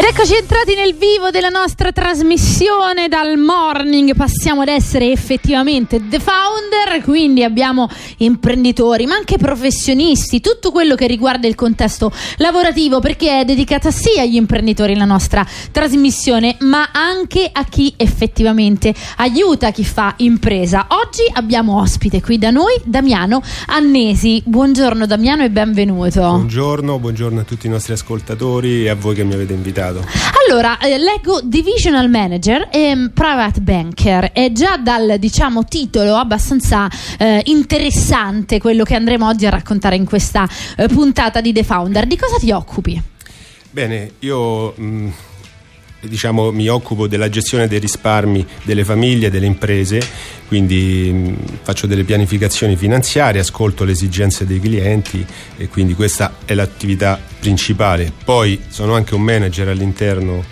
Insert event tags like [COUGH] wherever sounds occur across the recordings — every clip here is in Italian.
Ed eccoci entrati nel vivo della nostra trasmissione dal morning, passiamo ad essere effettivamente the founder, quindi abbiamo imprenditori ma anche professionisti, tutto quello che riguarda il contesto lavorativo perché è dedicata sia agli imprenditori la nostra trasmissione ma anche a chi effettivamente aiuta chi fa impresa. Oggi abbiamo ospite qui da noi Damiano Annesi, buongiorno Damiano e benvenuto. Buongiorno, buongiorno a tutti i nostri ascoltatori e a voi che mi avete invitato complicato. Allora, eh, leggo Divisional Manager e Private Banker. È già dal diciamo titolo abbastanza eh, interessante quello che andremo oggi a raccontare in questa eh, puntata di The Founder. Di cosa ti occupi? Bene, io mh, mm, diciamo, mi occupo della gestione dei risparmi delle famiglie e delle imprese, quindi mh, faccio delle pianificazioni finanziarie, ascolto le esigenze dei clienti e quindi questa è l'attività principale. Poi sono anche un manager all'interno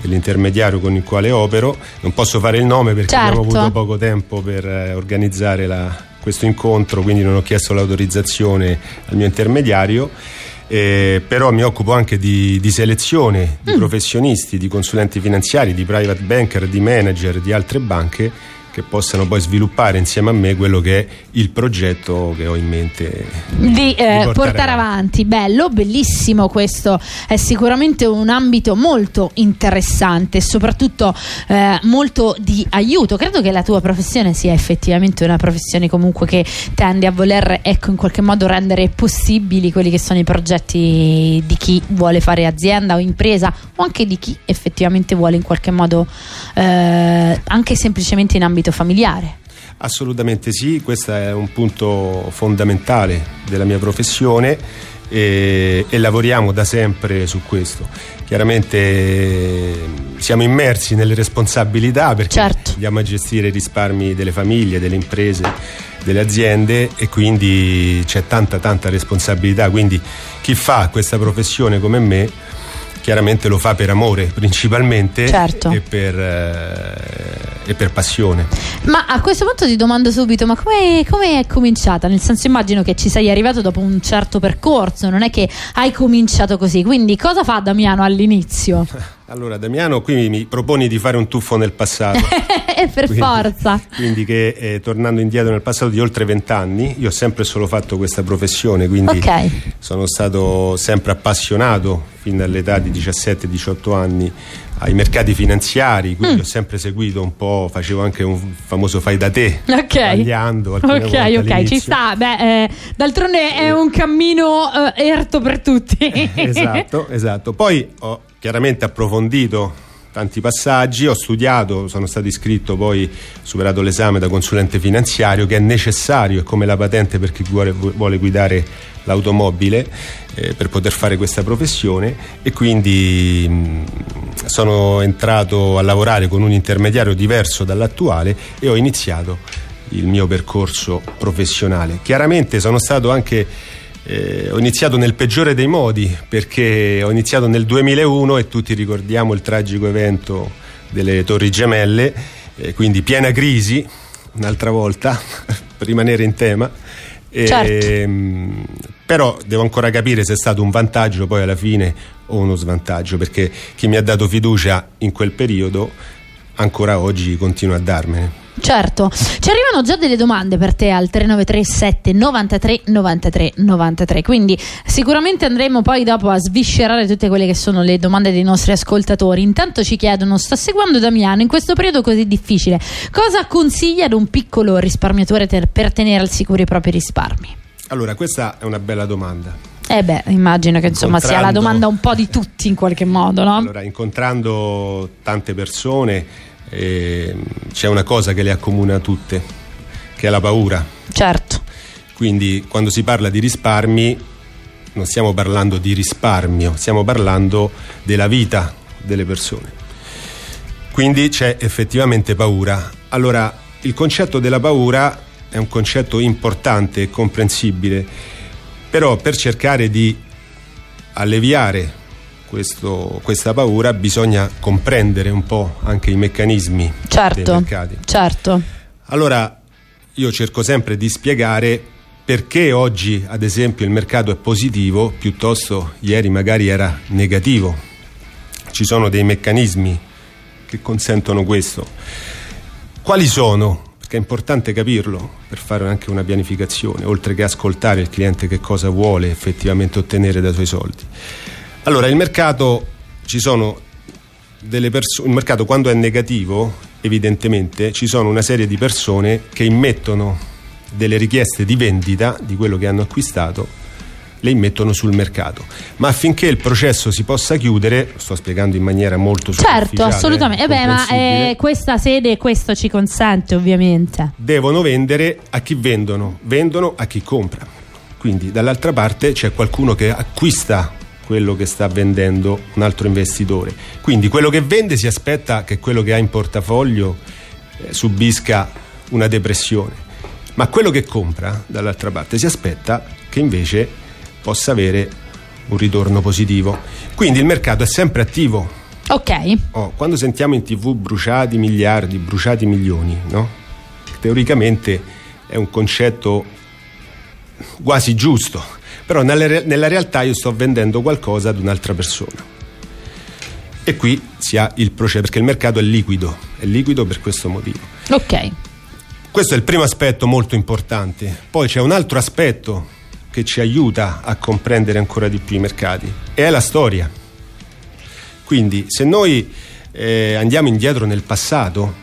dell'intermediario con il quale opero, non posso fare il nome perché certo. abbiamo avuto poco tempo per eh, organizzare la, questo incontro, quindi non ho chiesto l'autorizzazione al mio intermediario eh, però mi occupo anche di, di selezione di mm. professionisti, di consulenti finanziari, di private banker, di manager di altre banche che possano poi sviluppare insieme a me quello che è il progetto che ho in mente di, di eh, portare, portare avanti. Bello, bellissimo questo, è sicuramente un ambito molto interessante e soprattutto eh, molto di aiuto. Credo che la tua professione sia effettivamente una professione comunque che tende a voler ecco, in qualche modo rendere possibili quelli che sono i progetti di chi vuole fare azienda o impresa o anche di chi effettivamente vuole in qualche modo eh, anche semplicemente in ambito ambito familiare. Assolutamente sì, questo è un punto fondamentale della mia professione e, e, lavoriamo da sempre su questo. Chiaramente siamo immersi nelle responsabilità perché certo. andiamo a gestire i risparmi delle famiglie, delle imprese, delle aziende e quindi c'è tanta tanta responsabilità, quindi chi fa questa professione come me chiaramente lo fa per amore principalmente certo. e, per, eh, e, per, passione. Ma a questo punto ti domando subito, ma come è cominciata? Nel senso immagino che ci sei arrivato dopo un certo percorso, non è che hai cominciato così, quindi cosa fa Damiano all'inizio? [LAUGHS] Allora, Damiano, qui mi proponi di fare un tuffo nel passato. [LAUGHS] per quindi, forza. Quindi che eh, tornando indietro nel passato di oltre vent'anni, io ho sempre solo fatto questa professione, quindi okay. sono stato sempre appassionato fin dall'età di 17-18 anni ai mercati finanziari, quindi mm. ho sempre seguito un po', facevo anche un famoso fai da te, ok, tagliando ok, ok, ci sta, beh, eh, d'altronde è un cammino eh, erto per tutti. [LAUGHS] esatto, esatto. Poi ho chiaramente approfondito tanti passaggi, ho studiato, sono stato iscritto poi, superato l'esame da consulente finanziario che è necessario, è come la patente per chi vuole, guidare l'automobile eh, per poter fare questa professione e quindi mh, sono entrato a lavorare con un intermediario diverso dall'attuale e ho iniziato il mio percorso professionale. Chiaramente sono stato anche eh, ho iniziato nel peggiore dei modi perché ho iniziato nel 2001 e tutti ricordiamo il tragico evento delle Torri Gemelle, eh, quindi piena crisi, un'altra volta, [LAUGHS] per rimanere in tema. Certo. Ehm, però devo ancora capire se è stato un vantaggio poi alla fine o uno svantaggio, perché chi mi ha dato fiducia in quel periodo ancora oggi continua a darmene. Certo, ci arrivano già delle domande per te al 3937 93 93 93, quindi sicuramente andremo poi dopo a sviscerare tutte quelle che sono le domande dei nostri ascoltatori. Intanto ci chiedono, sta seguendo Damiano in questo periodo così difficile, cosa consiglia ad un piccolo risparmiatore per tenere al sicuro i propri risparmi? Allora, questa è una bella domanda. Eh beh, immagino che insomma sia la domanda un po' di tutti in qualche modo, no? Allora, incontrando tante persone eh, c'è una cosa che le accomuna tutte, che è la paura. Certo. Quindi quando si parla di risparmi non stiamo parlando di risparmio, stiamo parlando della vita delle persone. Quindi c'è effettivamente paura. Allora, il concetto della paura è un concetto importante e comprensibile, però per cercare di alleviare questo, questa paura bisogna comprendere un po' anche i meccanismi certo, dei mercati. Certo. Allora io cerco sempre di spiegare perché oggi ad esempio il mercato è positivo piuttosto ieri magari era negativo. Ci sono dei meccanismi che consentono questo. Quali sono? Perché è importante capirlo per fare anche una pianificazione, oltre che ascoltare il cliente che cosa vuole effettivamente ottenere dai suoi soldi. Allora, il mercato ci sono delle persone, il mercato quando è negativo, evidentemente, ci sono una serie di persone che immettono delle richieste di vendita di quello che hanno acquistato le immettono sul mercato. Ma affinché il processo si possa chiudere, sto spiegando in maniera molto Certo, assolutamente. Eh beh, ma eh, questa sede questo ci consente, ovviamente. Devono vendere a chi vendono, vendono a chi compra. Quindi dall'altra parte c'è qualcuno che acquista quello che sta vendendo un altro investitore. Quindi quello che vende si aspetta che quello che ha in portafoglio eh, subisca una depressione, ma quello che compra dall'altra parte si aspetta che invece possa avere un ritorno positivo. Quindi il mercato è sempre attivo. Ok. Oh, quando sentiamo in tv bruciati miliardi, bruciati milioni, no? Teoricamente è un concetto quasi giusto però nella, nella realtà io sto vendendo qualcosa ad un'altra persona. E qui si ha il processo, perché il mercato è liquido, è liquido per questo motivo. Ok. Questo è il primo aspetto molto importante. Poi c'è un altro aspetto che ci aiuta a comprendere ancora di più i mercati, e è la storia. Quindi se noi eh, andiamo indietro nel passato,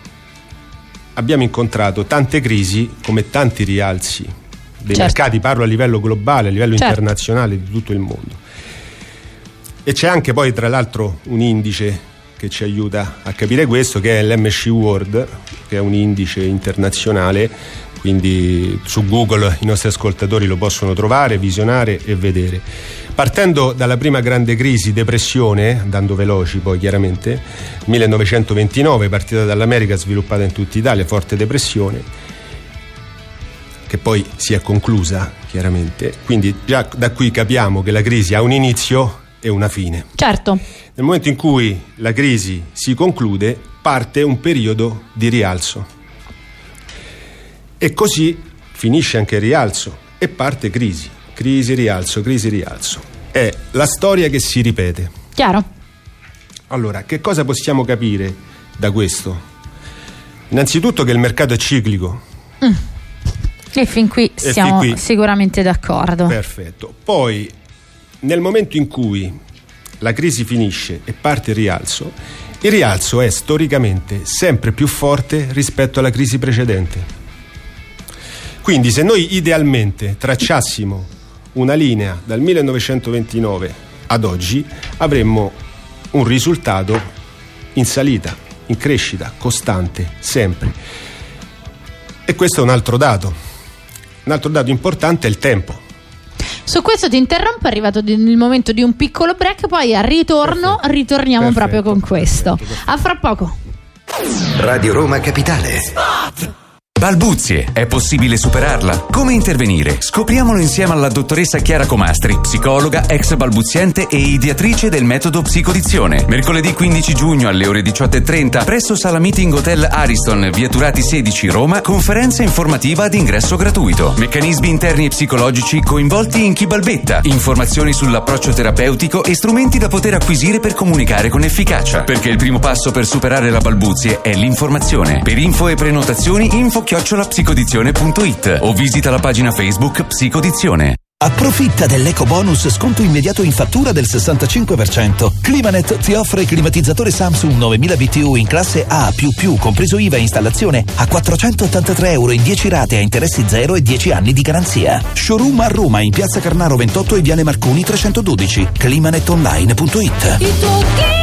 abbiamo incontrato tante crisi come tanti rialzi dei certo. mercati, parlo a livello globale, a livello certo. internazionale di tutto il mondo. E c'è anche poi tra l'altro un indice che ci aiuta a capire questo, che è l'MSC World, che è un indice internazionale, quindi su Google i nostri ascoltatori lo possono trovare, visionare e vedere. Partendo dalla prima grande crisi, depressione, andando veloci poi chiaramente, 1929, partita dall'America, sviluppata in tutta Italia, forte depressione, che poi si è conclusa chiaramente. Quindi già da qui capiamo che la crisi ha un inizio e una fine. Certo. Nel momento in cui la crisi si conclude, parte un periodo di rialzo. E così finisce anche il rialzo e parte crisi. Crisi, rialzo, crisi, rialzo. È la storia che si ripete. Chiaro. Allora, che cosa possiamo capire da questo? Innanzitutto che il mercato è ciclico. Mm e fin qui e siamo fin qui. sicuramente d'accordo. Perfetto. Poi, nel momento in cui la crisi finisce e parte il rialzo, il rialzo è storicamente sempre più forte rispetto alla crisi precedente. Quindi se noi idealmente tracciassimo una linea dal 1929 ad oggi, avremmo un risultato in salita, in crescita, costante, sempre. E questo è un altro dato. Un altro dato importante è il tempo. Su questo ti interrompo, è arrivato il momento di un piccolo break, poi al ritorno perfetto, ritorniamo perfetto, proprio con questo. Perfetto, a fra poco. Radio Roma Capitale. Spot. Balbuzie, è possibile superarla? Come intervenire? Scopriamolo insieme alla dottoressa Chiara Comastri, psicologa, ex balbuziente e ideatrice del metodo psicodizione. Mercoledì 15 giugno alle ore 18.30 presso Sala Meeting Hotel Ariston, via Turati 16 Roma, conferenza informativa ad ingresso gratuito. Meccanismi interni e psicologici coinvolti in chi balbetta, informazioni sull'approccio terapeutico e strumenti da poter acquisire per comunicare con efficacia. Perché il primo passo per superare la balbuzie è l'informazione. Per info e prenotazioni info chiocciolapsicodizione.it o visita la pagina Facebook Psicodizione. Approfitta dell'eco bonus sconto immediato in fattura del 65%. Climanet ti offre climatizzatore Samsung 9000 BTU in classe A++, compreso IVA e installazione, a 483 euro in 10 rate a interessi zero e 10 anni di garanzia. Showroom a Roma in Piazza Carnaro 28 e Viale Marconi 312. climanetonline.it.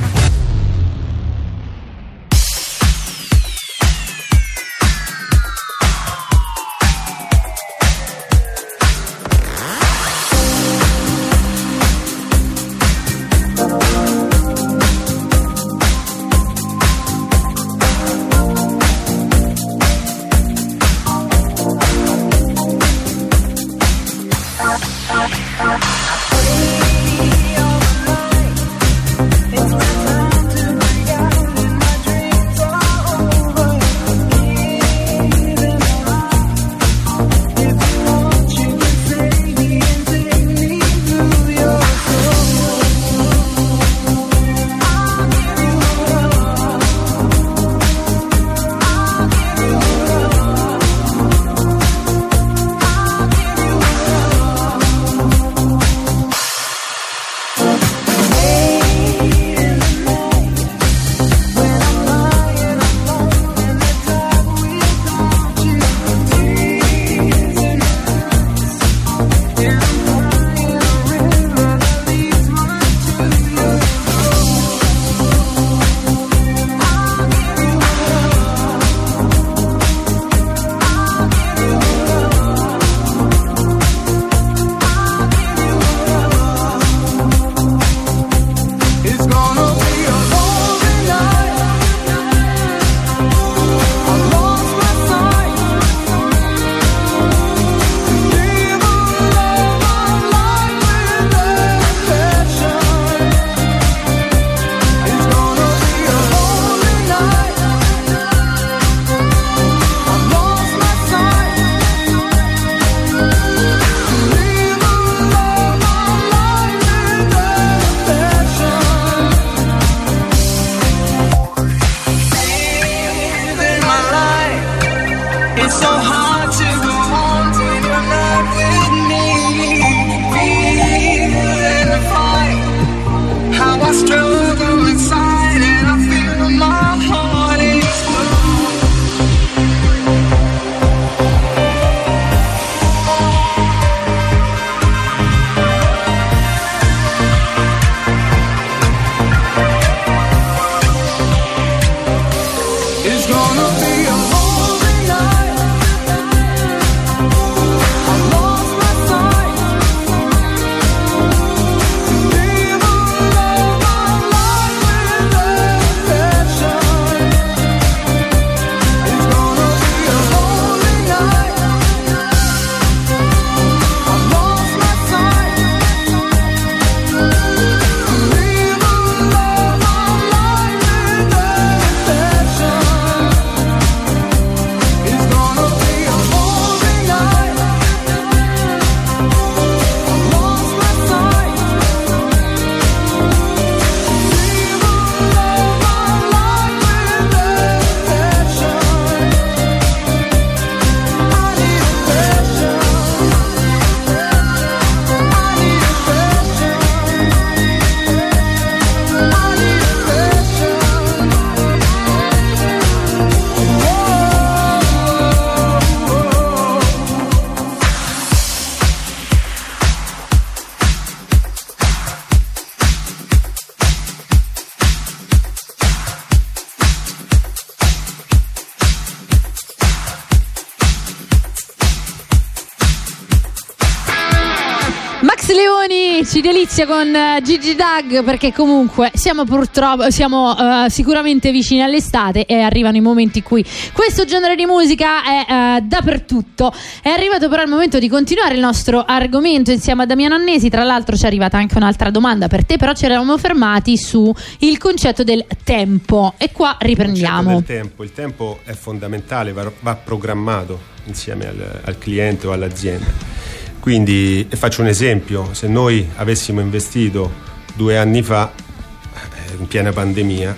Ci delizia con uh, Gigi Dag perché comunque siamo purtroppo siamo uh, sicuramente vicini all'estate e arrivano i momenti in cui questo genere di musica è uh, dappertutto. È arrivato però il momento di continuare il nostro argomento insieme a Damiano Annesi. Tra l'altro ci è arrivata anche un'altra domanda per te, però ci eravamo fermati sul concetto del tempo e qua riprendiamo. Il tempo, il tempo è fondamentale, va, va programmato insieme al, al cliente o all'azienda. Quindi faccio un esempio, se noi avessimo investito due anni fa, eh, in piena pandemia,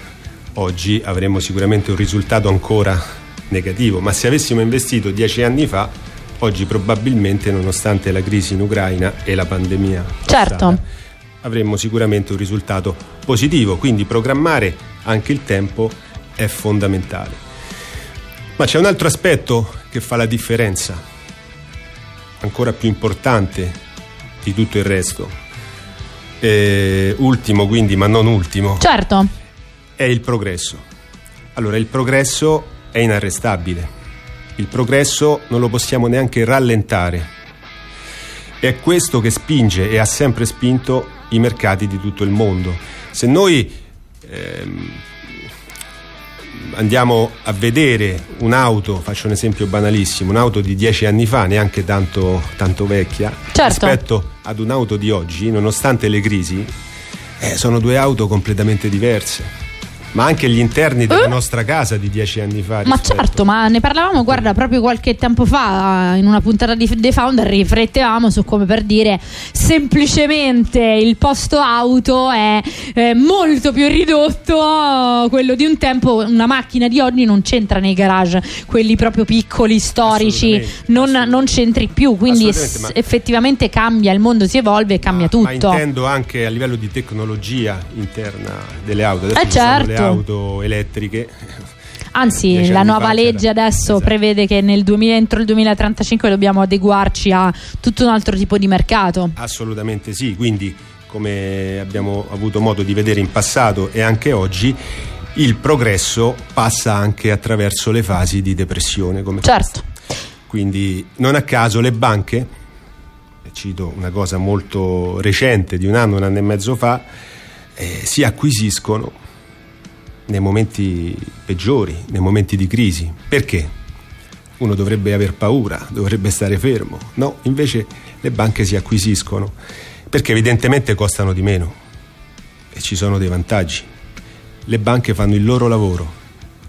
oggi avremmo sicuramente un risultato ancora negativo, ma se avessimo investito dieci anni fa, oggi probabilmente, nonostante la crisi in Ucraina e la pandemia, certo. Passata, avremmo sicuramente un risultato positivo, quindi programmare anche il tempo è fondamentale. Ma c'è un altro aspetto che fa la differenza, ancora più importante di tutto il resto. E ultimo, quindi, ma non ultimo. Certo. È il progresso. Allora, il progresso è inarrestabile. Il progresso non lo possiamo neanche rallentare. È questo che spinge e ha sempre spinto i mercati di tutto il mondo. Se noi ehm, andiamo a vedere un'auto, faccio un esempio banalissimo, un'auto di dieci anni fa, neanche tanto, tanto vecchia, certo. rispetto ad un'auto di oggi, nonostante le crisi, eh, sono due auto completamente diverse ma anche gli interni della eh? nostra casa di dieci anni fa. Ma certo, ma ne parlavamo, guarda, proprio qualche tempo fa in una puntata di The Founder riflettevamo su come per dire semplicemente il posto auto è eh, molto più ridotto quello di un tempo, una macchina di oggi non c'entra nei garage, quelli proprio piccoli, storici, assolutamente, non, assolutamente. non, c'entri più, quindi s- effettivamente cambia, il mondo si evolve e cambia ma, tutto. Ma intendo anche a livello di tecnologia interna delle auto. Adesso eh certo auto elettriche. Anzi, la nuova legge adesso esatto. prevede che nel 2000, entro il 2035 dobbiamo adeguarci a tutto un altro tipo di mercato. Assolutamente sì, quindi come abbiamo avuto modo di vedere in passato e anche oggi, il progresso passa anche attraverso le fasi di depressione. certo. Questa. Quindi non a caso le banche, cito una cosa molto recente di un anno, un anno e mezzo fa, eh, si acquisiscono nei momenti peggiori, nei momenti di crisi. Perché? Uno dovrebbe aver paura, dovrebbe stare fermo. No, invece le banche si acquisiscono perché evidentemente costano di meno e ci sono dei vantaggi. Le banche fanno il loro lavoro,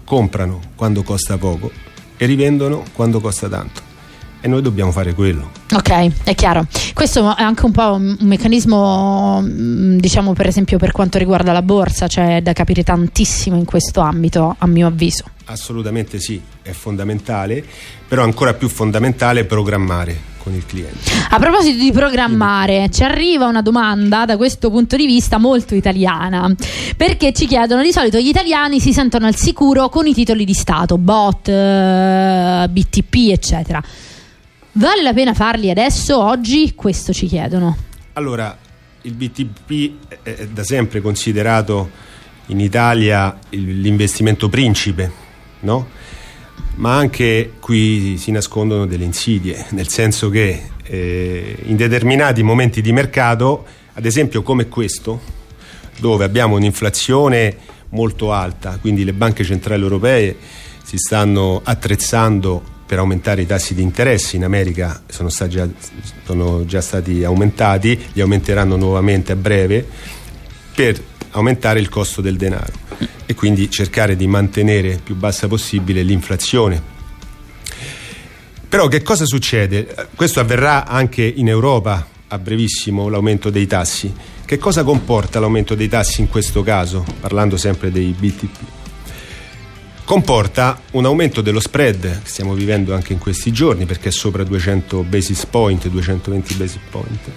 comprano quando costa poco e rivendono quando costa tanto e noi dobbiamo fare quello. Ok, è chiaro. Questo è anche un po' un meccanismo, mm, diciamo per esempio per quanto riguarda la borsa, c'è da capire tantissimo in questo ambito, a mio avviso. Assolutamente sì, è fondamentale, però ancora più fondamentale programmare con il cliente. A proposito di programmare, ci arriva una domanda da questo punto di vista molto italiana, perché ci chiedono di solito gli italiani si sentono al sicuro con i titoli di Stato, bot, eh, BTP, eccetera. Vale la pena farli adesso, oggi? Questo ci chiedono. Allora, il BTP è da sempre considerato in Italia l'investimento principe, no? Ma anche qui si nascondono delle insidie, nel senso che eh, in determinati momenti di mercato, ad esempio come questo, dove abbiamo un'inflazione molto alta, quindi le banche centrali europee si stanno attrezzando per aumentare i tassi di interesse in America sono, già, sono già stati aumentati, li aumenteranno nuovamente a breve per aumentare il costo del denaro e quindi cercare di mantenere più bassa possibile l'inflazione. Però che cosa succede? Questo avverrà anche in Europa a brevissimo l'aumento dei tassi. Che cosa comporta l'aumento dei tassi in questo caso, parlando sempre dei BTP? Comporta un aumento dello spread che stiamo vivendo anche in questi giorni perché è sopra 200 basis point, 220 basis point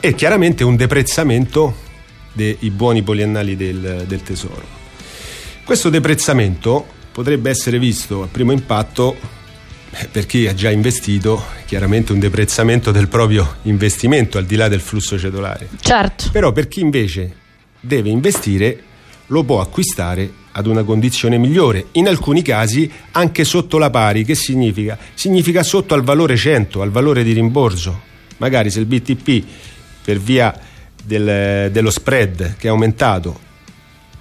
e chiaramente un deprezzamento dei buoni poliannali del, del tesoro. Questo deprezzamento potrebbe essere visto a primo impatto eh, per chi ha già investito, chiaramente un deprezzamento del proprio investimento al di là del flusso cedolare. Certo. Però per chi invece deve investire lo può acquistare ad una condizione migliore, in alcuni casi anche sotto la pari, che significa? Significa sotto al valore 100, al valore di rimborso. Magari se il BTP per via del, dello spread che è aumentato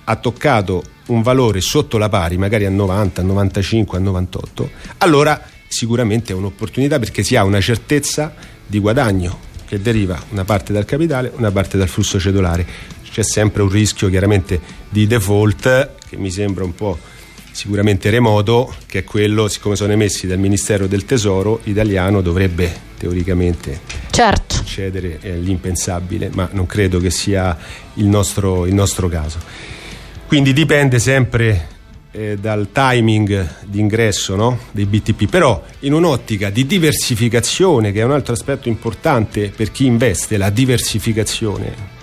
ha toccato un valore sotto la pari, magari a 90, a 95, a 98, allora sicuramente è un'opportunità perché si ha una certezza di guadagno che deriva una parte dal capitale, una parte dal flusso cedolare c'è sempre un rischio chiaramente di default che mi sembra un po' sicuramente remoto, che è quello, siccome sono emessi dal Ministero del Tesoro italiano, dovrebbe teoricamente certo. succedere eh, l'impensabile, ma non credo che sia il nostro, il nostro caso. Quindi dipende sempre eh, dal timing di ingresso no? dei BTP, però in un'ottica di diversificazione, che è un altro aspetto importante per chi investe, la diversificazione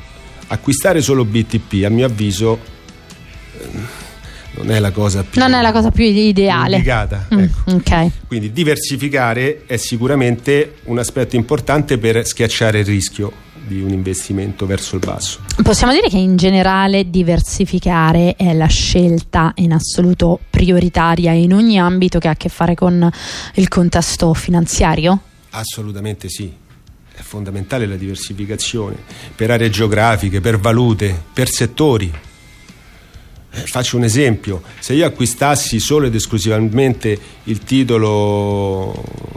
acquistare solo BTP a mio avviso eh, non è la cosa più Non è la cosa più ideale. indicata, Mm, ecco. ok. Quindi diversificare è sicuramente un aspetto importante per schiacciare il rischio di un investimento verso il basso. Possiamo dire che in generale diversificare è la scelta in assoluto prioritaria in ogni ambito che ha a che fare con il contesto finanziario? Assolutamente sì. È fondamentale la diversificazione per aree geografiche, per valute, per settori. Eh, faccio un esempio, se io acquistassi solo ed esclusivamente il titolo,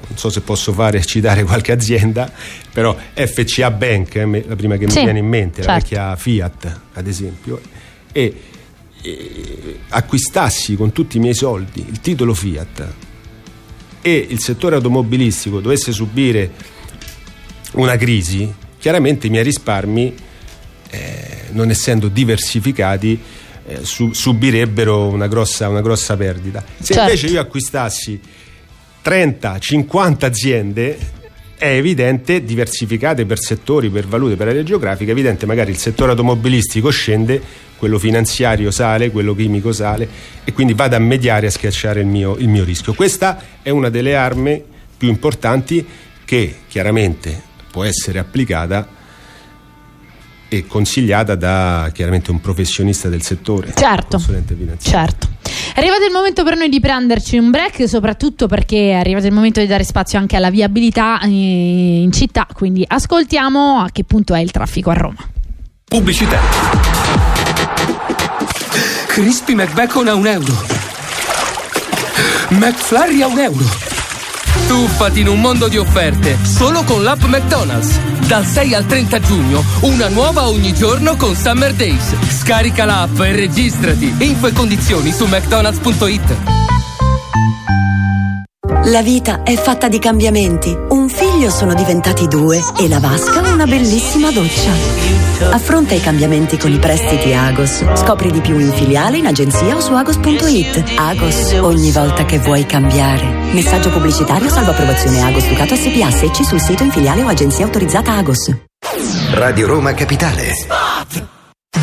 non so se posso fare [LAUGHS] citare qualche azienda, però FCA Bank, eh, la prima che Sì, mi viene in mente, la certo. vecchia Fiat ad esempio, e, e acquistassi con tutti i miei soldi il titolo Fiat e il settore automobilistico dovesse subire una crisi, chiaramente i miei risparmi, eh, non essendo diversificati, eh, su- subirebbero una grossa, una grossa perdita. Se Certo. invece io acquistassi 30-50 aziende, è evidente, diversificate per settori, per valute, per aree geografiche, è evidente magari il settore automobilistico scende, quello finanziario sale, quello chimico sale e quindi vado a mediare a schiacciare il mio, il mio rischio. Questa è una delle armi più importanti che chiaramente può essere applicata e consigliata da chiaramente un professionista del settore, Certo. consulente finanziario. Certo. È arrivato il momento per noi di prenderci un break, soprattutto perché è arrivato il momento di dare spazio anche alla viabilità eh, in città, quindi ascoltiamo a che punto è il traffico a Roma. Pubblicità. Crispy McBacon a un euro. McFlurry a un euro. Tuffati in un mondo di offerte, solo con l'app McDonald's. Dal 6 al 30 giugno, una nuova ogni giorno con Summer Days. Scarica l'app e registrati. Info e condizioni su mcdonalds.it. La vita è fatta di cambiamenti. Un figlio sono diventati due e la vasca una bellissima doccia. Affronta i cambiamenti con i prestiti Agos. Scopri di più in filiale, in agenzia o su agos.it. Agos, ogni volta che vuoi cambiare. Messaggio pubblicitario salvo approvazione Agos Ducato SPA secci sul sito in filiale o agenzia autorizzata Agos. Radio Roma Capitale.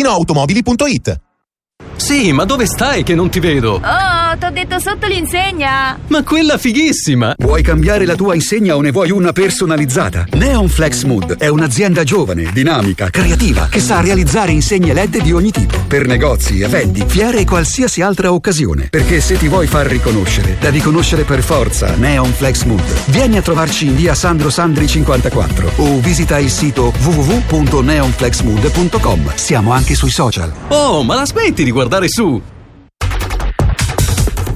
ValentinoAutomobili.it Sì, ma dove stai che non ti vedo? Oh, t'ho detto sotto l'insegna! Ma quella fighissima! Vuoi cambiare la tua insegna o ne vuoi una personalizzata? Neon Flex Mood è un'azienda giovane, dinamica, creativa che sa realizzare insegne LED di ogni tipo per negozi, eventi, fiere e qualsiasi altra occasione. Perché se ti vuoi far riconoscere, devi conoscere per forza Neon Flex Mood. Vieni a trovarci in via Sandro Sandri 54 o visita il sito www.neonflexmood.com. Siamo anche sui social. Oh, ma la smetti di guardare su!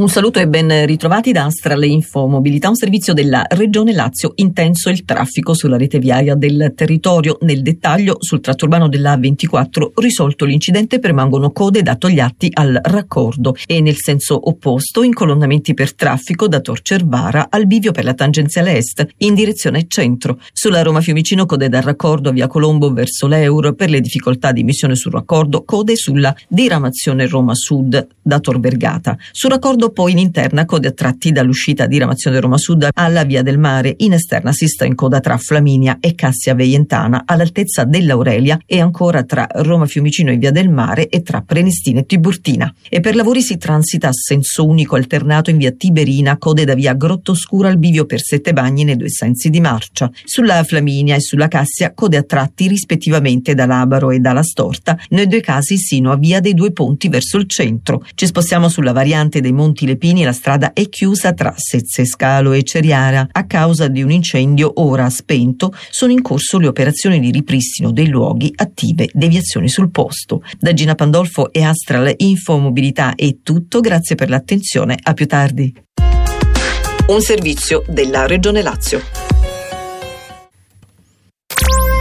Un saluto e ben ritrovati da Astral Infomobilità, un servizio della Regione Lazio. Intenso il traffico sulla rete viaria del territorio. Nel dettaglio, sul tratto urbano della A24, risolto l'incidente, permangono code da Togliatti al raccordo e nel senso opposto, incolonnamenti per traffico da Tor Cervara al bivio per la tangenziale est in direzione centro. Sulla Roma Fiumicino, code dal raccordo via Colombo verso l'Euro per le difficoltà di missione sul raccordo, code sulla diramazione Roma Sud da Tor Vergata. Sul raccordo poi in interna code a tratti dall'uscita di Ramazione Roma Sud alla Via del Mare, in esterna si sta in coda tra Flaminia e Cassia Veientana all'altezza dell'Aurelia e ancora tra Roma Fiumicino e Via del Mare e tra Prenestina e Tiburtina. E per lavori si transita a senso unico alternato in Via Tiberina, code da Via Grottoscura al bivio per Sette Bagni nei due sensi di marcia. Sulla Flaminia e sulla Cassia code a tratti rispettivamente da Labaro e dalla Storta, nei due casi sino a Via dei Due Ponti verso il centro. Ci spostiamo sulla variante dei Monti Montilepini la strada è chiusa tra Sezzescalo e Ceriara a causa di un incendio ora spento. Sono in corso le operazioni di ripristino dei luoghi attive deviazioni sul posto. Da Gina Pandolfo e Astral Info Mobilità è tutto, grazie per l'attenzione, a più tardi. Un servizio della Regione Lazio.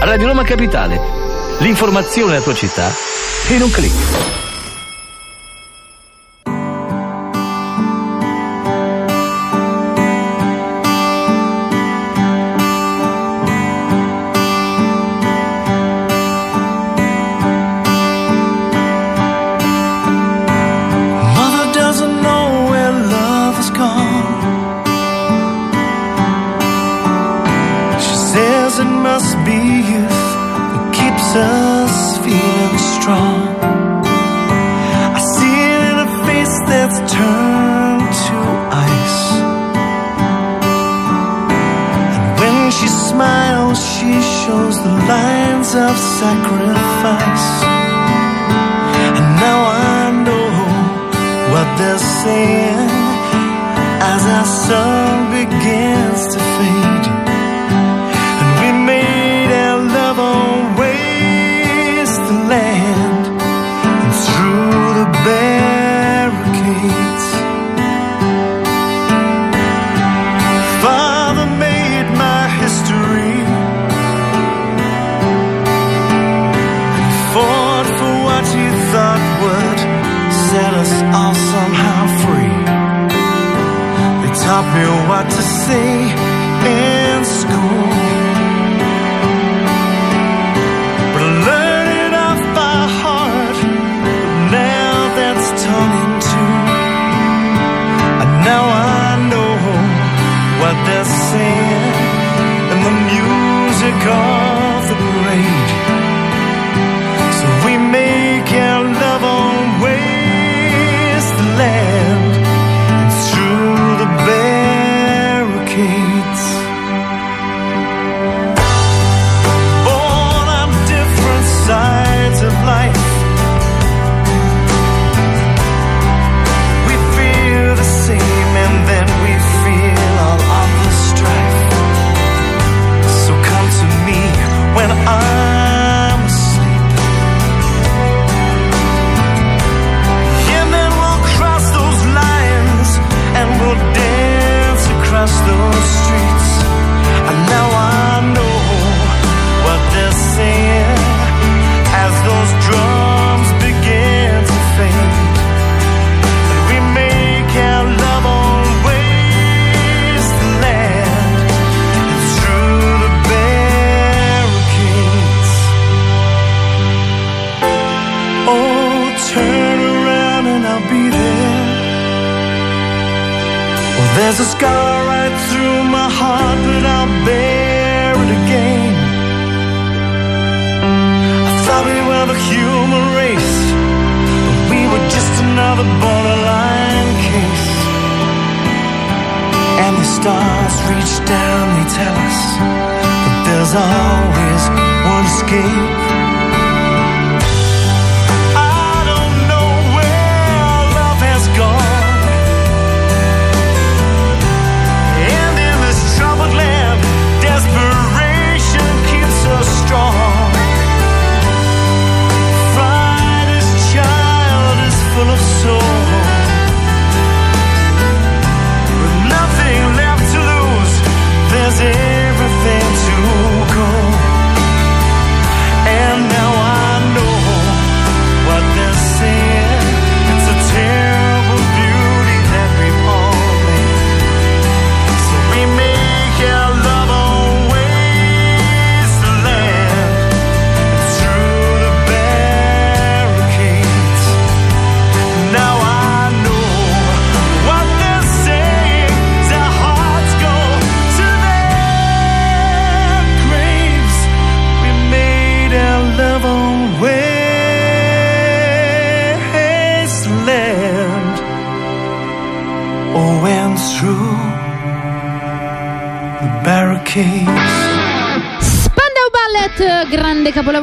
Radio Roma Capitale, l'informazione alla tua città in un clic. sacrifice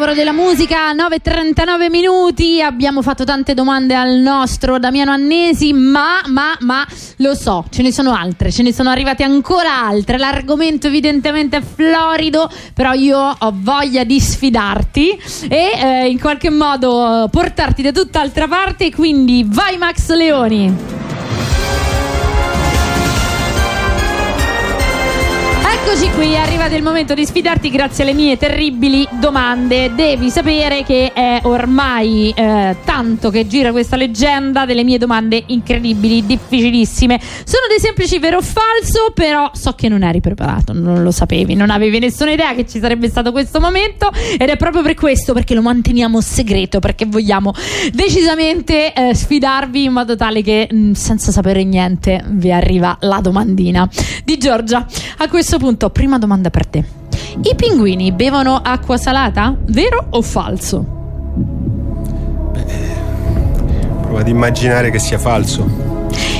capolavoro della musica, 9.39 minuti, abbiamo fatto tante domande al nostro Damiano Annesi, ma, ma, ma, lo so, ce ne sono altre, ce ne sono arrivate ancora altre, l'argomento evidentemente è florido, però io ho voglia di sfidarti e eh, in qualche modo portarti da tutt'altra parte, quindi vai Max Leoni! Eccoci qui, è arrivato il momento di sfidarti grazie alle mie terribili domande. Devi sapere che è ormai eh, tanto che gira questa leggenda delle mie domande incredibili, difficilissime. Sono dei semplici vero o falso, però so che non eri preparato, non lo sapevi, non avevi nessuna idea che ci sarebbe stato questo momento ed è proprio per questo, perché lo manteniamo segreto, perché vogliamo decisamente eh, sfidarvi in modo tale che mh, senza sapere niente vi arriva la domandina di Giorgia. A questo punto, prima domanda per te. I pinguini bevono acqua salata? Vero o falso? Prova ad immaginare che sia falso.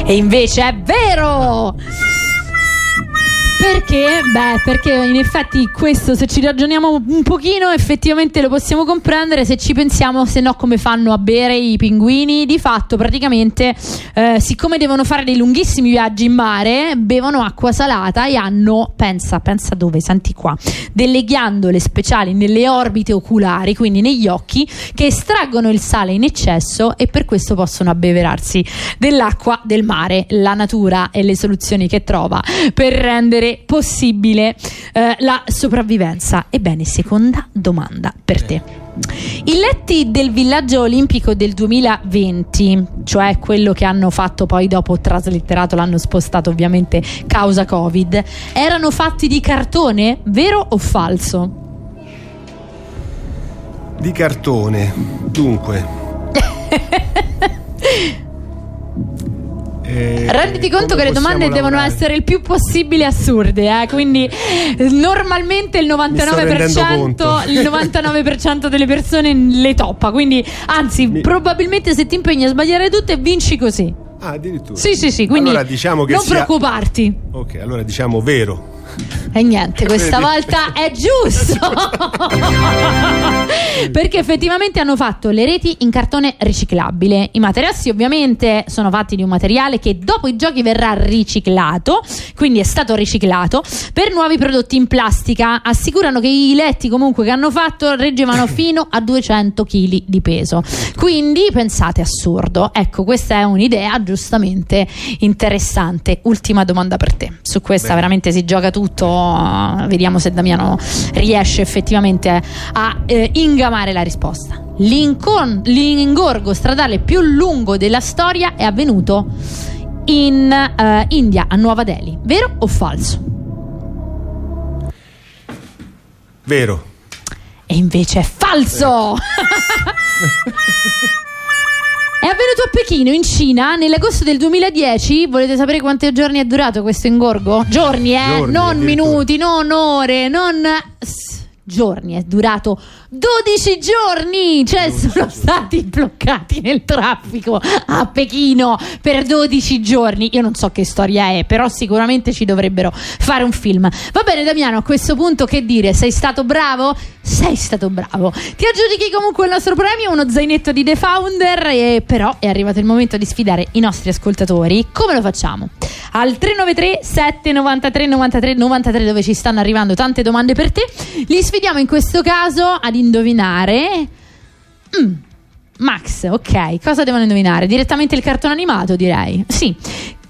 E invece è vero! Perché? Beh, perché in effetti questo, se ci ragioniamo un pochino, effettivamente lo possiamo comprendere se ci pensiamo, se no come fanno a bere i pinguini. Di fatto, praticamente, eh, siccome devono fare dei lunghissimi viaggi in mare, bevono acqua salata e hanno, pensa, pensa dove, senti qua, delle ghiandole speciali nelle orbite oculari, quindi negli occhi, che estraggono il sale in eccesso e per questo possono abbeverarsi dell'acqua del mare. La natura e le soluzioni che trova per rendere possibile eh, la sopravvivenza. Ebbene, seconda domanda per te. I letti del villaggio olimpico del 2020, cioè quello che hanno fatto poi dopo traslitterato, l'hanno spostato ovviamente causa Covid, erano fatti di cartone, vero o falso? Di cartone. Dunque. [LAUGHS] Eh, Renditi conto che le domande devono essere il più possibile assurde, eh? quindi eh, normalmente il 99%, [LAUGHS] il 99% delle persone le toppa, quindi anzi Mi- probabilmente se ti impegni a sbagliare tutte vinci così. Ah, addirittura. Sì, sì, sì, quindi Allora diciamo che non sia- preoccuparti. Ok, allora diciamo vero. E niente, questa volta è giusto. [LAUGHS] Perché effettivamente hanno fatto le reti in cartone riciclabile. I materassi ovviamente sono fatti di un materiale che dopo i giochi verrà riciclato, quindi è stato riciclato per nuovi prodotti in plastica. Assicurano che i letti comunque che hanno fatto reggevano [LAUGHS] fino a 200 kg di peso. Quindi pensate assurdo. Ecco, questa è un'idea giustamente interessante. Ultima domanda per te. Su questa veramente si gioca tutto. Vediamo se Damiano riesce effettivamente a eh, ingamare la risposta. L'incon- l'ingorgo stradale più lungo della storia è avvenuto in eh, India, a Nuova Delhi. Vero o falso? Vero. E invece è falso! [LAUGHS] [LAUGHS] È avvenuto a Pechino, in Cina, nell'agosto del 2010. Volete sapere quanti giorni è durato questo ingorgo? Giorni, eh? Giorni, non minuti, non ore, non. Giorni, è durato 12 giorni, cioè sono stati bloccati nel traffico a Pechino per 12 giorni. Io non so che storia è, però sicuramente ci dovrebbero fare un film. Va bene, Damiano, a questo punto che dire? Sei stato bravo? Sei stato bravo. Ti aggiudichi comunque il nostro premio, uno zainetto di The Founder, e però è arrivato il momento di sfidare i nostri ascoltatori. Come lo facciamo? Al 393 793 93 93 dove ci stanno arrivando tante domande per te. Li sfidiamo in questo caso ad indovinare. Mm, Max, ok, cosa devono indovinare? Direttamente il cartone animato, direi. Sì.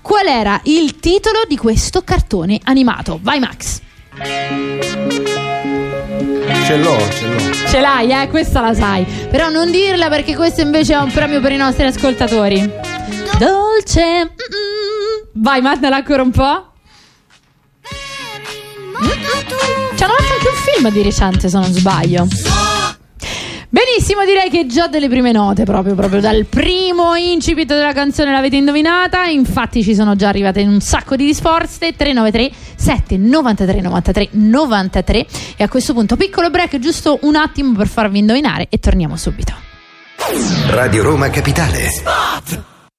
Qual era il titolo di questo cartone animato? Vai Max. Ce l'ho, ce l'ho. Ce l'hai, eh? Questa la sai. Però non dirla perché questo invece è un premio per i nostri ascoltatori. Dolce. mm-mm. Vai, mandala ancora un po'. Ci hanno fatto anche un film di recente, se non sbaglio. Benissimo, direi che già delle prime note, proprio, proprio dal primo incipit della canzone l'avete indovinata. Infatti, ci sono già arrivate un sacco di risposte: 393 793 93 93. E a questo punto, piccolo break, giusto un attimo per farvi indovinare, e torniamo subito. Radio Roma Capitale.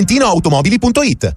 ValentinoAutomobili.it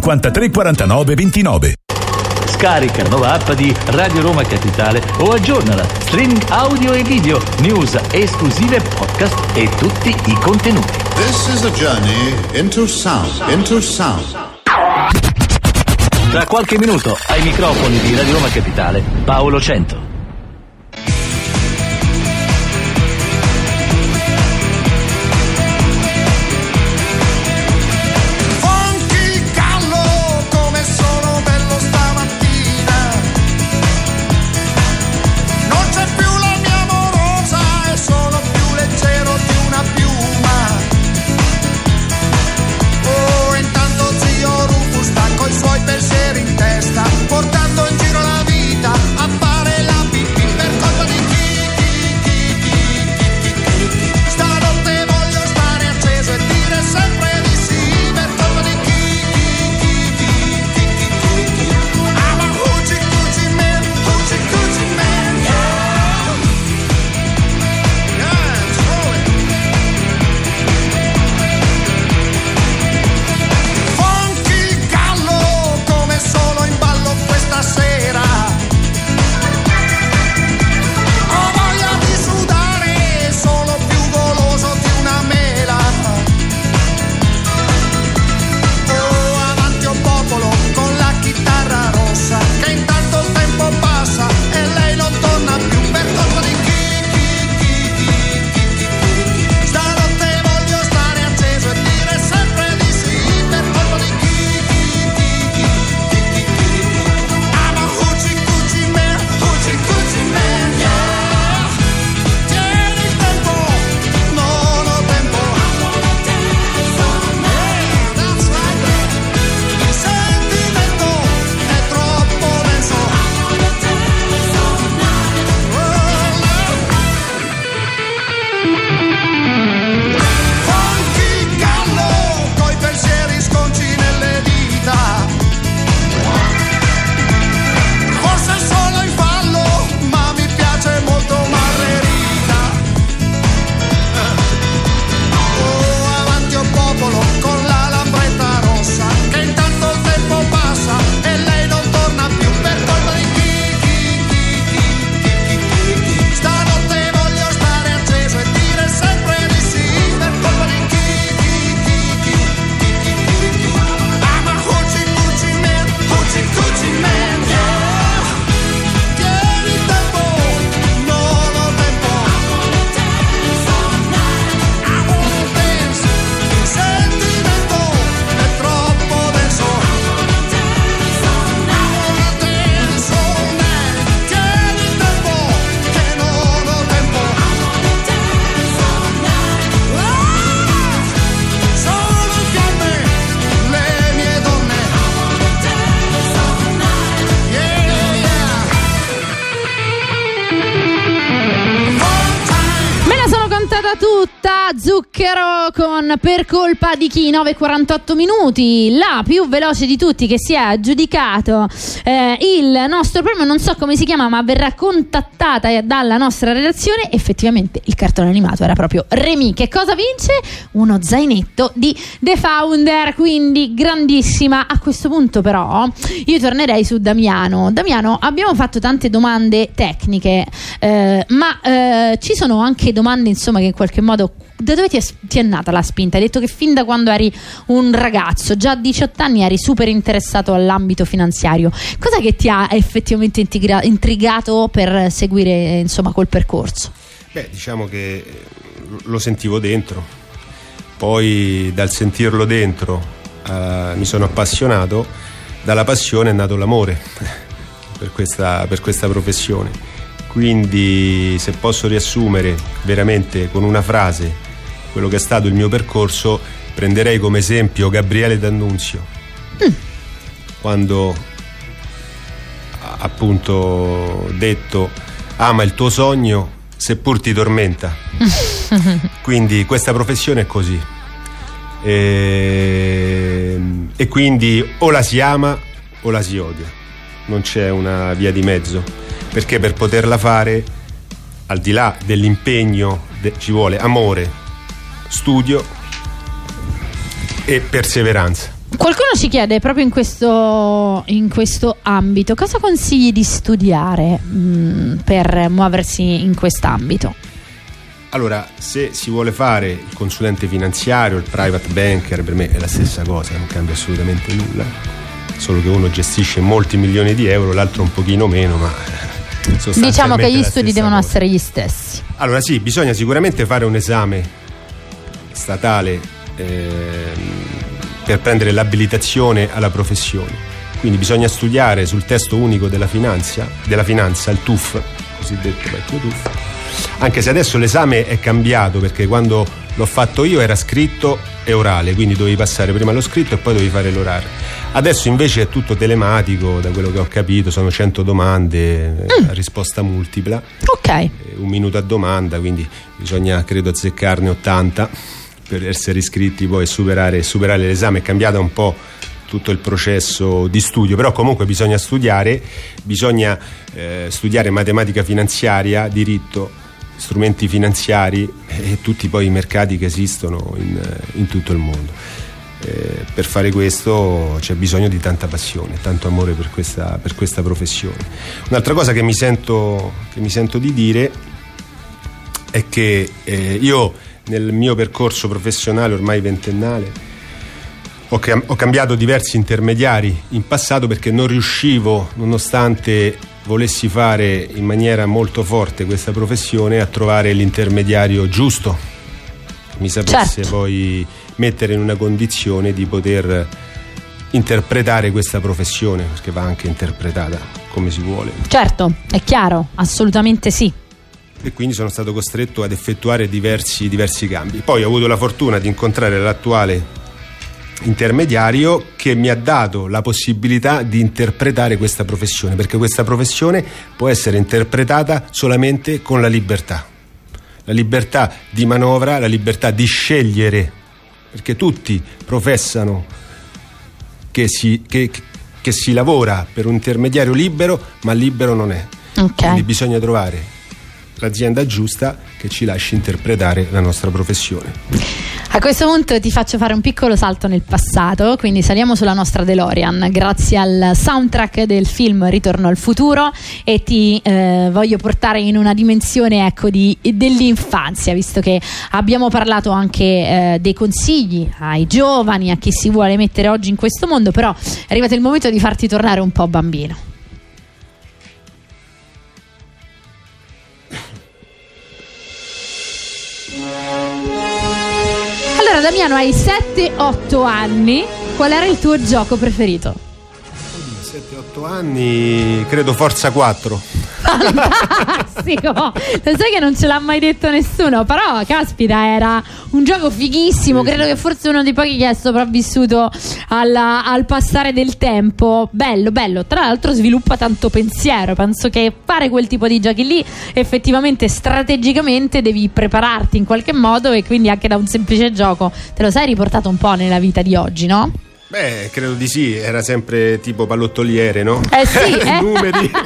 53 49 29. Scarica la nuova app di Radio Roma Capitale o aggiornala. Streaming audio e video, news esclusive, podcast e tutti i contenuti. This is a journey into sound, into sound. Tra qualche minuto ai microfoni di Radio Roma Capitale, Paolo Cento. Di chi 9,48 minuti, la più veloce di tutti che si è aggiudicato eh, il nostro premio, non so come si chiama, ma verrà contattata dalla nostra redazione. Effettivamente il cartone animato era proprio Remy. Che cosa vince? Uno zainetto di The Founder, quindi grandissima. A questo punto, però, io tornerei su Damiano. Damiano, abbiamo fatto tante domande tecniche, eh, ma eh, ci sono anche domande, insomma, che in qualche modo da dove ti è, ti è nata la spinta? Hai detto che fin da quando eri un ragazzo, già a 18 anni eri super interessato all'ambito finanziario. Cos'è che ti ha effettivamente intriga- intrigato per seguire insomma quel percorso? Beh, diciamo che lo sentivo dentro, poi dal sentirlo dentro eh, mi sono appassionato, dalla passione è nato l'amore [LAUGHS] per questa, per questa professione. Quindi se posso riassumere veramente con una frase quello che è stato il mio percorso, prenderei come esempio Gabriele D'Annunzio, quando ha appunto detto ama il tuo sogno seppur ti tormenta. [LAUGHS] quindi questa professione è così. E, e quindi o la si ama o la si odia, non c'è una via di mezzo, perché per poterla fare, al di là dell'impegno, de- ci vuole amore, studio e perseveranza. Qualcuno ci chiede proprio in questo, in questo ambito cosa consigli di studiare mh, per muoversi in quest'ambito? Allora, se si vuole fare il consulente finanziario, il private banker, per me è la stessa cosa, non cambia assolutamente nulla. Solo che uno gestisce molti milioni di euro, l'altro un pochino meno, ma Diciamo che gli studi devono cosa. essere gli stessi. Allora sì, bisogna sicuramente fare un esame statale ehm, per prendere l'abilitazione alla professione. Quindi bisogna studiare sul testo unico della finanza, della finanza il TUF, cosiddetto vecchio TUF. Anche se adesso l'esame è cambiato perché quando l'ho fatto io era scritto e orale, quindi dovevi passare prima lo scritto e poi dovevi fare l'orale. Adesso invece è tutto telematico, da quello che ho capito, sono 100 domande, eh, a risposta multipla Ok. eh, un minuto a domanda, quindi bisogna credo azzeccarne 80 per essere iscritti poi e superare, superare l'esame. È cambiato un po' tutto il processo di studio, però comunque bisogna studiare, bisogna eh, studiare matematica finanziaria, diritto, strumenti finanziari e tutti poi i mercati che esistono in, eh, in tutto il mondo. Eh, per fare questo c'è bisogno di tanta passione, tanto amore per questa, per questa professione. Un'altra cosa che mi sento, che mi sento di dire è che eh, io nel mio percorso professionale ormai ventennale ho, cam- ho cambiato diversi intermediari in passato perché non riuscivo, nonostante volessi fare in maniera molto forte questa professione, a trovare l'intermediario giusto mi sapesse Certo. poi mettere in una condizione di poter interpretare questa professione, perché va anche interpretata come si vuole. Certo, è chiaro, assolutamente sì. E quindi sono stato costretto ad effettuare diversi, diversi cambi. Poi ho avuto la fortuna di incontrare l'attuale intermediario che mi ha dato la possibilità di interpretare questa professione, perché questa professione può essere interpretata solamente con la libertà. La libertà di manovra, la libertà di scegliere, perché tutti professano che si, che- che si lavora per un intermediario libero, ma libero non è. Ok. Quindi bisogna trovare l'azienda giusta che ci lasci interpretare la nostra professione. A questo punto ti faccio fare un piccolo salto nel passato, quindi saliamo sulla nostra DeLorean grazie al soundtrack del film Ritorno al futuro e ti eh, voglio portare in una dimensione ecco, di- dell'infanzia, visto che abbiamo parlato anche eh, dei consigli ai giovani, a chi si vuole mettere oggi in questo mondo, però è arrivato il momento di farti tornare un po' bambino. Allora Damiano hai 7-8 anni, qual era il tuo gioco preferito? 7-8 anni, credo Forza 4. Fantastico! Lo sai che non ce l'ha mai detto nessuno, però caspita, era un gioco fighissimo. Credo che forse uno dei pochi che è sopravvissuto alla- al passare del tempo. Bello, bello. Tra l'altro, sviluppa tanto pensiero. Penso che fare quel tipo di giochi lì, effettivamente, strategicamente, devi prepararti in qualche modo. E quindi, anche da un semplice gioco, te lo sei riportato un po' nella vita di oggi, no? Beh, credo di sì, era sempre tipo pallottoliere, no? Eh sì, [LAUGHS] eh. Numeri. [LAUGHS]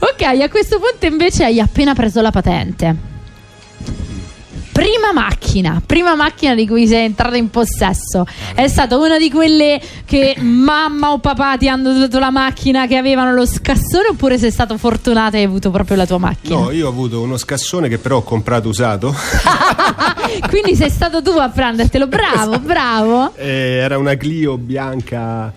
Ok, a questo punto invece hai appena preso la patente. Prima macchina, prima macchina di cui sei entrata in possesso. È stata una di quelle che mamma o papà ti hanno dato la macchina che avevano lo scassone oppure sei stato fortunata e hai avuto proprio la tua macchina? No, io ho avuto uno scassone che però ho comprato usato. [LAUGHS] Quindi sei stato tu a prendertelo, bravo, bravo. Eh, era una Clio bianca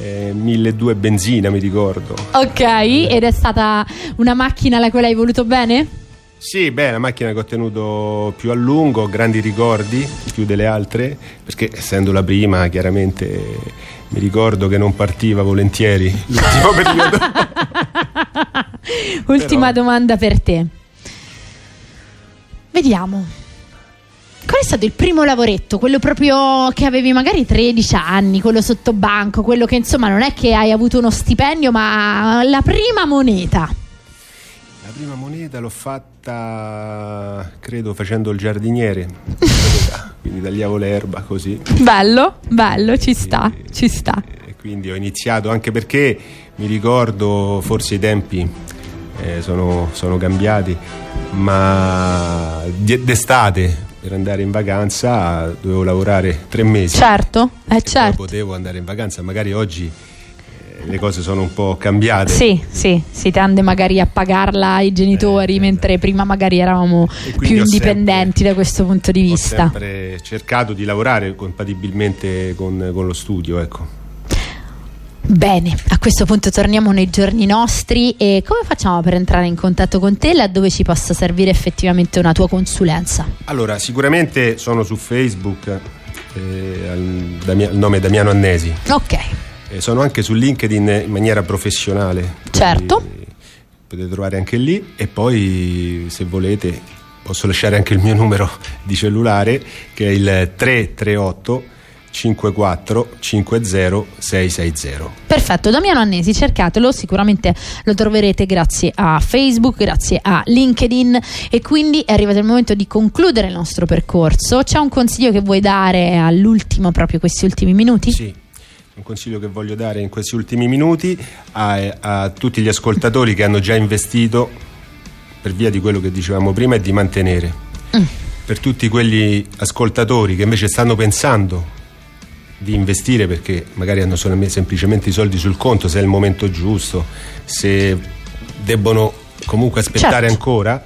eh, 1200 benzina, mi ricordo. Ok, ed è stata una macchina alla quale hai voluto bene? Sì, beh, è una macchina che ho tenuto più a lungo, grandi ricordi, più delle altre, perché essendo la prima, chiaramente mi ricordo che non partiva volentieri l'ultimo [LAUGHS] periodo. Ultima domanda per te. Vediamo. Qual è stato il primo lavoretto? Quello proprio che avevi magari 13 anni, quello sotto banco, quello che insomma non è che hai avuto uno stipendio, ma la prima moneta. La prima moneta l'ho fatta, credo, facendo il giardiniere. quindi tagliavo l'erba così. Bello, bello, ci sta, ci sta. E quindi ho iniziato anche perché mi ricordo, forse i tempi eh, sono, sono cambiati, ma d'estate per andare in vacanza dovevo lavorare tre mesi. Certo, eh Poi certo. potevo andare in vacanza, magari oggi eh, le cose sono un po' cambiate. Sì, sì, si tende magari a pagarla ai genitori, mentre prima magari eravamo più ho indipendenti da questo punto di Ho vista. sempre cercato di lavorare compatibilmente con, con lo studio, ecco. Bene, a questo punto torniamo nei giorni nostri e come facciamo per entrare in contatto con te laddove ci possa servire effettivamente una tua consulenza? Allora, sicuramente sono su Facebook, eh, al, Damia- il nome è Damiano Annesi. Ok, Eh, sono anche su LinkedIn in maniera professionale. certo. Potete trovare anche lì e poi se volete posso lasciare anche il mio numero di cellulare che è il 338 54 50 660. Perfetto, Damiano Annesi, cercatelo, sicuramente lo troverete grazie a Facebook, grazie a LinkedIn e quindi è arrivato il momento di concludere il nostro percorso. C'è un consiglio che vuoi dare all'ultimo, proprio questi ultimi minuti? Sì. Un consiglio che voglio dare in questi ultimi minuti a, a tutti gli ascoltatori che hanno già investito per via di quello che dicevamo prima è di mantenere. Per tutti quegli ascoltatori che invece stanno pensando di investire perché magari hanno semplicemente i soldi sul conto, se è il momento giusto, se debbono comunque aspettare Certo. ancora,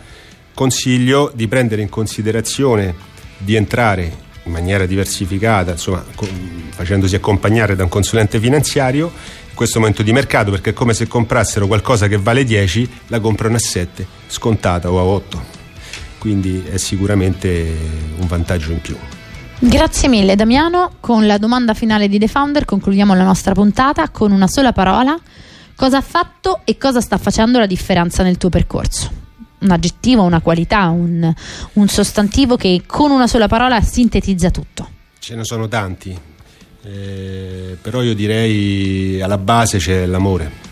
consiglio di prendere in considerazione di entrare in maniera diversificata, insomma, facendosi accompagnare da un consulente finanziario in questo momento di mercato, perché è come se comprassero qualcosa che vale 10, la comprano a 7, scontata o a 8. Quindi è sicuramente un vantaggio in più. Grazie mille Damiano, con la domanda finale di The Founder concludiamo la nostra puntata con una sola parola. Cosa ha fatto e cosa sta facendo la differenza nel tuo percorso? Un aggettivo, una qualità, un, un sostantivo che con una sola parola sintetizza tutto. Ce ne sono tanti, eh, però io direi alla base c'è l'amore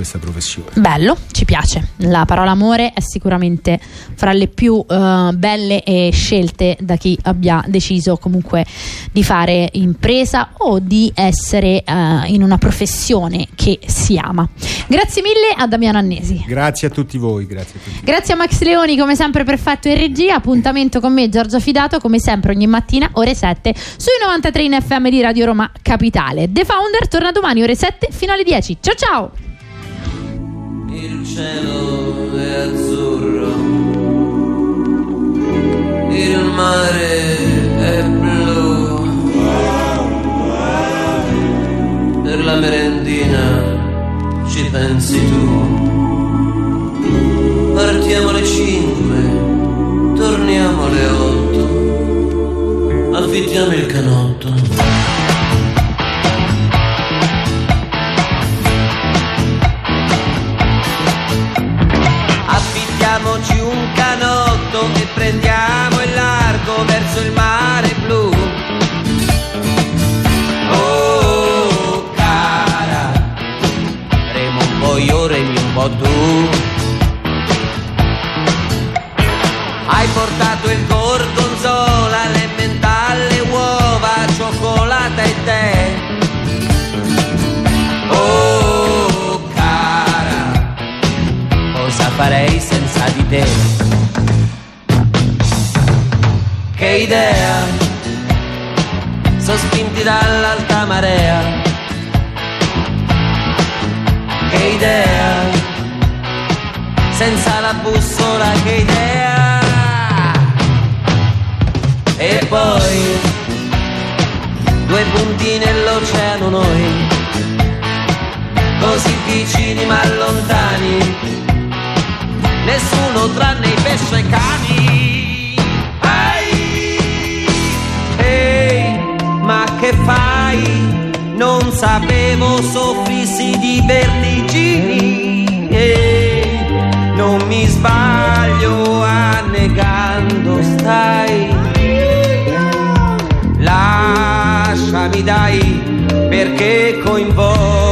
questa professione. Bello, ci piace. La parola amore è sicuramente fra le più eh, belle e scelte da chi abbia deciso comunque di fare impresa o di essere eh, in una professione che si ama. Grazie mille a Damiano Annesi. Grazie a tutti voi, grazie a tutti. Grazie a Max Leoni, come sempre perfetto in regia. Appuntamento con me, Giorgio Fidato, come sempre ogni mattina, ore 7, sui 93 in FM di Radio Roma Capitale. The Founder torna domani, ore 7 fino alle 10. Ciao ciao! Il cielo è azzurro, il mare è blu. Per la merendina ci pensi tu. Partiamo alle 5, torniamo alle 8. Affittiamo il canotto. Prendiamo il largo verso il mare blu. Oh, cara, remo un po' io, remi un po' tu. Hai portato il gorgonzola, le uova, cioccolata e tè. Oh, cara, cosa farei senza di te? Idea, sospinti dall'alta marea. Che idea, senza la bussola, che idea. E poi, due punti nell'oceano noi, così vicini ma lontani, nessuno tranne i pesci e cani. che fai, non sapevo soffrissi di vertigini e non mi sbaglio annegando stai. Lasciami dai perché coinvolto